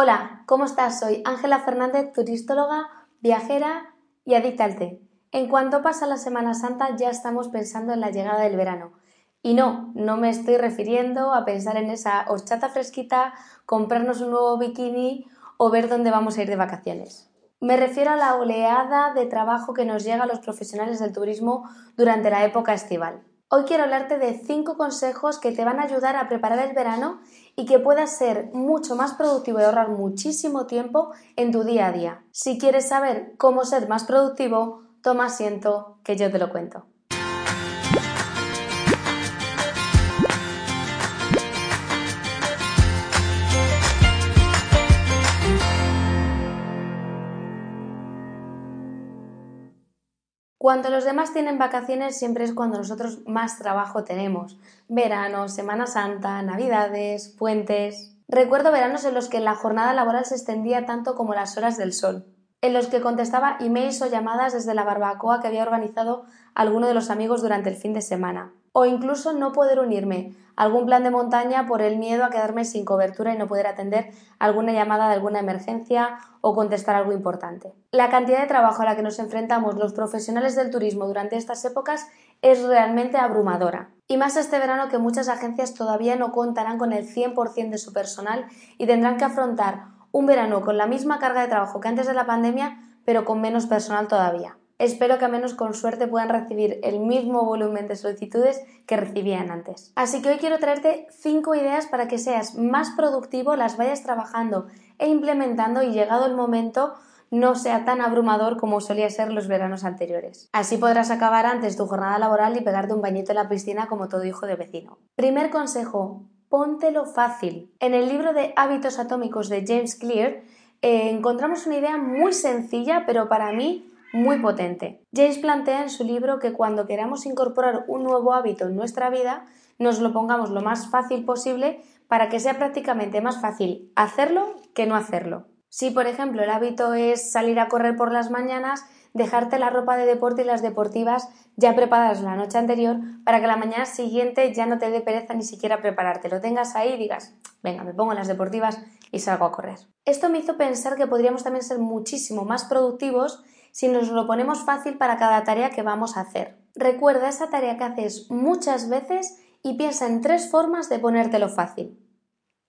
Hola, ¿cómo estás? Soy Ángela Fernández, turistóloga, viajera y adicta al té. En cuanto pasa la Semana Santa ya estamos pensando en la llegada del verano. Y no, no me estoy refiriendo a pensar en esa horchata fresquita, comprarnos un nuevo bikini o ver dónde vamos a ir de vacaciones. Me refiero a la oleada de trabajo que nos llega a los profesionales del turismo durante la época estival. Hoy quiero hablarte de 5 consejos que te van a ayudar a preparar el verano y que puedas ser mucho más productivo y ahorrar muchísimo tiempo en tu día a día. Si quieres saber cómo ser más productivo, toma asiento que yo te lo cuento. Cuando los demás tienen vacaciones siempre es cuando nosotros más trabajo tenemos. Verano, Semana Santa, Navidades, puentes. Recuerdo veranos en los que la jornada laboral se extendía tanto como las horas del sol, en los que contestaba emails o llamadas desde la barbacoa que había organizado alguno de los amigos durante el fin de semana, o incluso no poder unirme a algún plan de montaña por el miedo a quedarme sin cobertura y no poder atender alguna llamada de alguna emergencia o contestar algo importante. La cantidad de trabajo a la que nos enfrentamos los profesionales del turismo durante estas épocas es realmente abrumadora. Y más este verano que muchas agencias todavía no contarán con el 100% de su personal y tendrán que afrontar un verano con la misma carga de trabajo que antes de la pandemia, pero con menos personal todavía. Espero que a menos con suerte puedan recibir el mismo volumen de solicitudes que recibían antes. Así que hoy quiero traerte 5 ideas para que seas más productivo, las vayas trabajando e implementando y llegado el momento no sea tan abrumador como solía ser los veranos anteriores. Así podrás acabar antes tu jornada laboral y pegarte un bañito en la piscina como todo hijo de vecino. Primer consejo, póntelo fácil. En el libro de hábitos atómicos de James Clear eh, encontramos una idea muy sencilla, pero para mí muy potente. James plantea en su libro que cuando queramos incorporar un nuevo hábito en nuestra vida, nos lo pongamos lo más fácil posible para que sea prácticamente más fácil hacerlo que no hacerlo. Si, por ejemplo, el hábito es salir a correr por las mañanas, dejarte la ropa de deporte y las deportivas ya preparadas la noche anterior para que la mañana siguiente ya no te dé pereza ni siquiera prepararte, lo tengas ahí y digas, venga, me pongo las deportivas y salgo a correr. Esto me hizo pensar que podríamos también ser muchísimo más productivos si nos lo ponemos fácil para cada tarea que vamos a hacer. Recuerda esa tarea que haces muchas veces y piensa en tres formas de ponértelo fácil.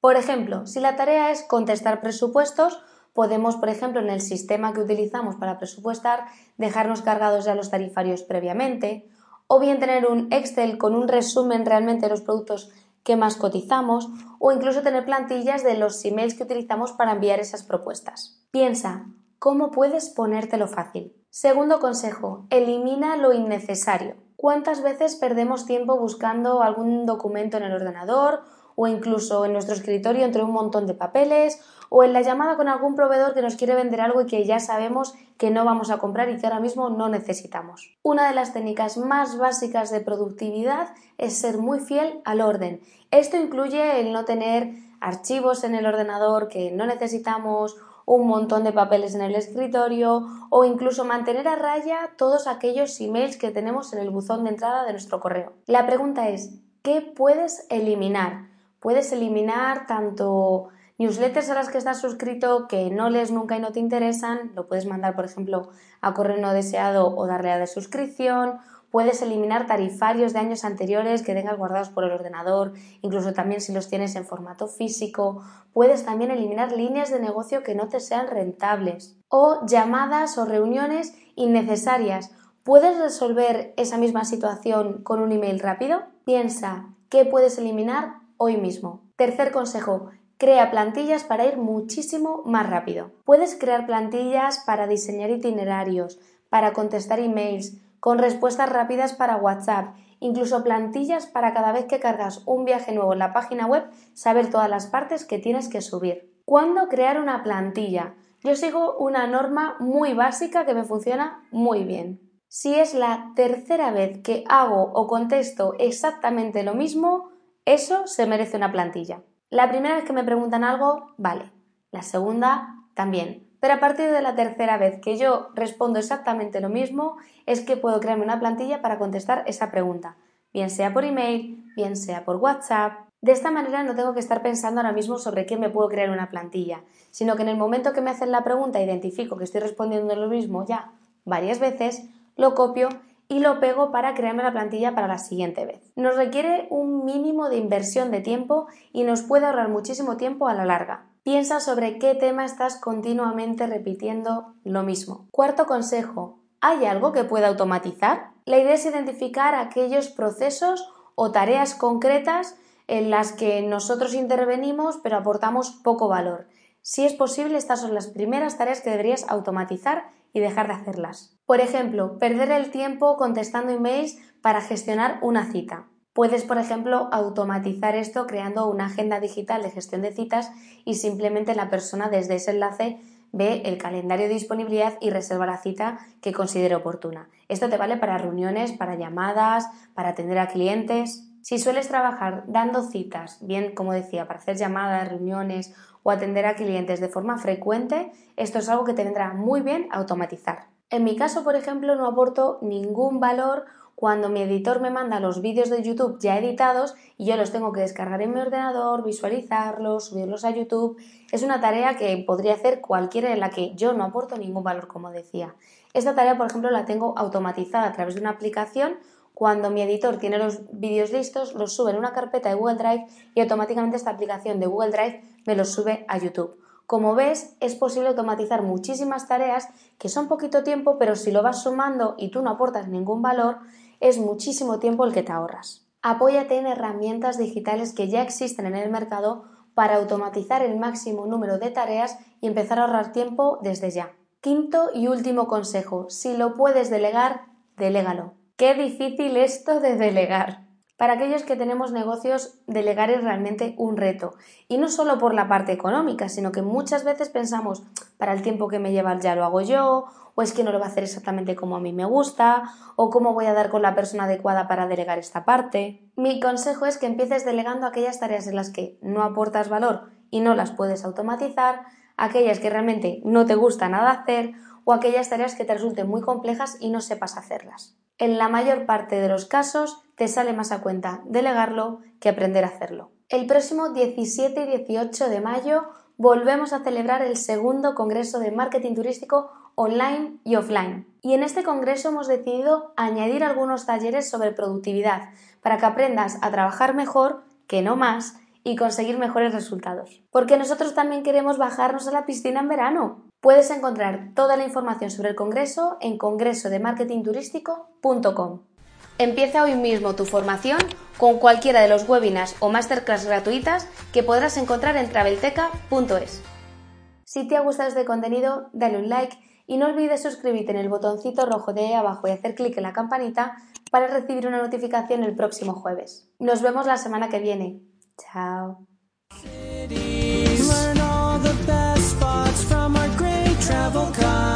Por ejemplo, si la tarea es contestar presupuestos, podemos, por ejemplo, en el sistema que utilizamos para presupuestar, dejarnos cargados ya los tarifarios previamente, o bien tener un Excel con un resumen realmente de los productos que más cotizamos, o incluso tener plantillas de los emails que utilizamos para enviar esas propuestas. Piensa, ¿Cómo puedes ponértelo fácil? Segundo consejo, elimina lo innecesario. ¿Cuántas veces perdemos tiempo buscando algún documento en el ordenador o incluso en nuestro escritorio entre un montón de papeles o en la llamada con algún proveedor que nos quiere vender algo y que ya sabemos que no vamos a comprar y que ahora mismo no necesitamos. Una de las técnicas más básicas de productividad es ser muy fiel al orden. Esto incluye el no tener archivos en el ordenador que no necesitamos un montón de papeles en el escritorio o incluso mantener a raya todos aquellos emails que tenemos en el buzón de entrada de nuestro correo. La pregunta es, ¿qué puedes eliminar? Puedes eliminar tanto newsletters a las que estás suscrito que no lees nunca y no te interesan, lo puedes mandar por ejemplo a correo no deseado o darle a de suscripción Puedes eliminar tarifarios de años anteriores que tengas guardados por el ordenador, incluso también si los tienes en formato físico. Puedes también eliminar líneas de negocio que no te sean rentables o llamadas o reuniones innecesarias. ¿Puedes resolver esa misma situación con un email rápido? Piensa, ¿qué puedes eliminar hoy mismo? Tercer consejo, Crea plantillas para ir muchísimo más rápido. Puedes crear plantillas para diseñar itinerarios, para contestar emails, con respuestas rápidas para WhatsApp, incluso plantillas para cada vez que cargas un viaje nuevo en la página web, saber todas las partes que tienes que subir. ¿Cuándo crear una plantilla? Yo sigo una norma muy básica que me funciona muy bien. Si es la tercera vez que hago o contesto exactamente lo mismo, eso se merece una plantilla. La primera vez que me preguntan algo, vale. La segunda, también. Pero a partir de la tercera vez que yo respondo exactamente lo mismo, es que puedo crearme una plantilla para contestar esa pregunta, bien sea por email, bien sea por WhatsApp. De esta manera no tengo que estar pensando ahora mismo sobre qué me puedo crear una plantilla, sino que en el momento que me hacen la pregunta identifico que estoy respondiendo lo mismo ya varias veces, lo copio y lo pego para crearme la plantilla para la siguiente vez. Nos requiere un mínimo de inversión de tiempo y nos puede ahorrar muchísimo tiempo a la larga. Piensa sobre qué tema estás continuamente repitiendo lo mismo. Cuarto consejo, ¿hay algo que pueda automatizar? La idea es identificar aquellos procesos o tareas concretas en las que nosotros intervenimos pero aportamos poco valor. Si es posible, estas son las primeras tareas que deberías automatizar y dejar de hacerlas. Por ejemplo, perder el tiempo contestando emails para gestionar una cita. Puedes, por ejemplo, automatizar esto creando una agenda digital de gestión de citas y simplemente la persona desde ese enlace ve el calendario de disponibilidad y reserva la cita que considere oportuna. Esto te vale para reuniones, para llamadas, para atender a clientes. Si sueles trabajar dando citas, bien como decía, para hacer llamadas, reuniones o atender a clientes de forma frecuente, esto es algo que te vendrá muy bien automatizar. En mi caso, por ejemplo, no aporto ningún valor cuando mi editor me manda los vídeos de YouTube ya editados y yo los tengo que descargar en mi ordenador, visualizarlos, subirlos a YouTube. Es una tarea que podría hacer cualquiera en la que yo no aporto ningún valor, como decía. Esta tarea, por ejemplo, la tengo automatizada a través de una aplicación cuando mi editor tiene los vídeos listos, los sube en una carpeta de Google Drive y automáticamente esta aplicación de Google Drive me los sube a YouTube. Como ves, es posible automatizar muchísimas tareas que son poquito tiempo, pero si lo vas sumando y tú no aportas ningún valor, es muchísimo tiempo el que te ahorras. Apóyate en herramientas digitales que ya existen en el mercado para automatizar el máximo número de tareas y empezar a ahorrar tiempo desde ya. Quinto y último consejo, si lo puedes delegar, delégalo. Qué difícil esto de delegar. Para aquellos que tenemos negocios, delegar es realmente un reto. Y no solo por la parte económica, sino que muchas veces pensamos, para el tiempo que me lleva ya lo hago yo, o es que no lo va a hacer exactamente como a mí me gusta, o cómo voy a dar con la persona adecuada para delegar esta parte. Mi consejo es que empieces delegando aquellas tareas en las que no aportas valor y no las puedes automatizar, aquellas que realmente no te gusta nada hacer, o aquellas tareas que te resulten muy complejas y no sepas hacerlas. En la mayor parte de los casos te sale más a cuenta delegarlo que aprender a hacerlo. El próximo 17 y 18 de mayo volvemos a celebrar el segundo Congreso de Marketing Turístico online y offline. Y en este congreso hemos decidido añadir algunos talleres sobre productividad para que aprendas a trabajar mejor, que no más, y conseguir mejores resultados. Porque nosotros también queremos bajarnos a la piscina en verano. Puedes encontrar toda la información sobre el Congreso en congresodemarketingturístico.com. Empieza hoy mismo tu formación con cualquiera de los webinars o masterclass gratuitas que podrás encontrar en travelteca.es. Si te ha gustado este contenido, dale un like y no olvides suscribirte en el botoncito rojo de ahí abajo y hacer clic en la campanita para recibir una notificación el próximo jueves. Nos vemos la semana que viene. Chao. travel car.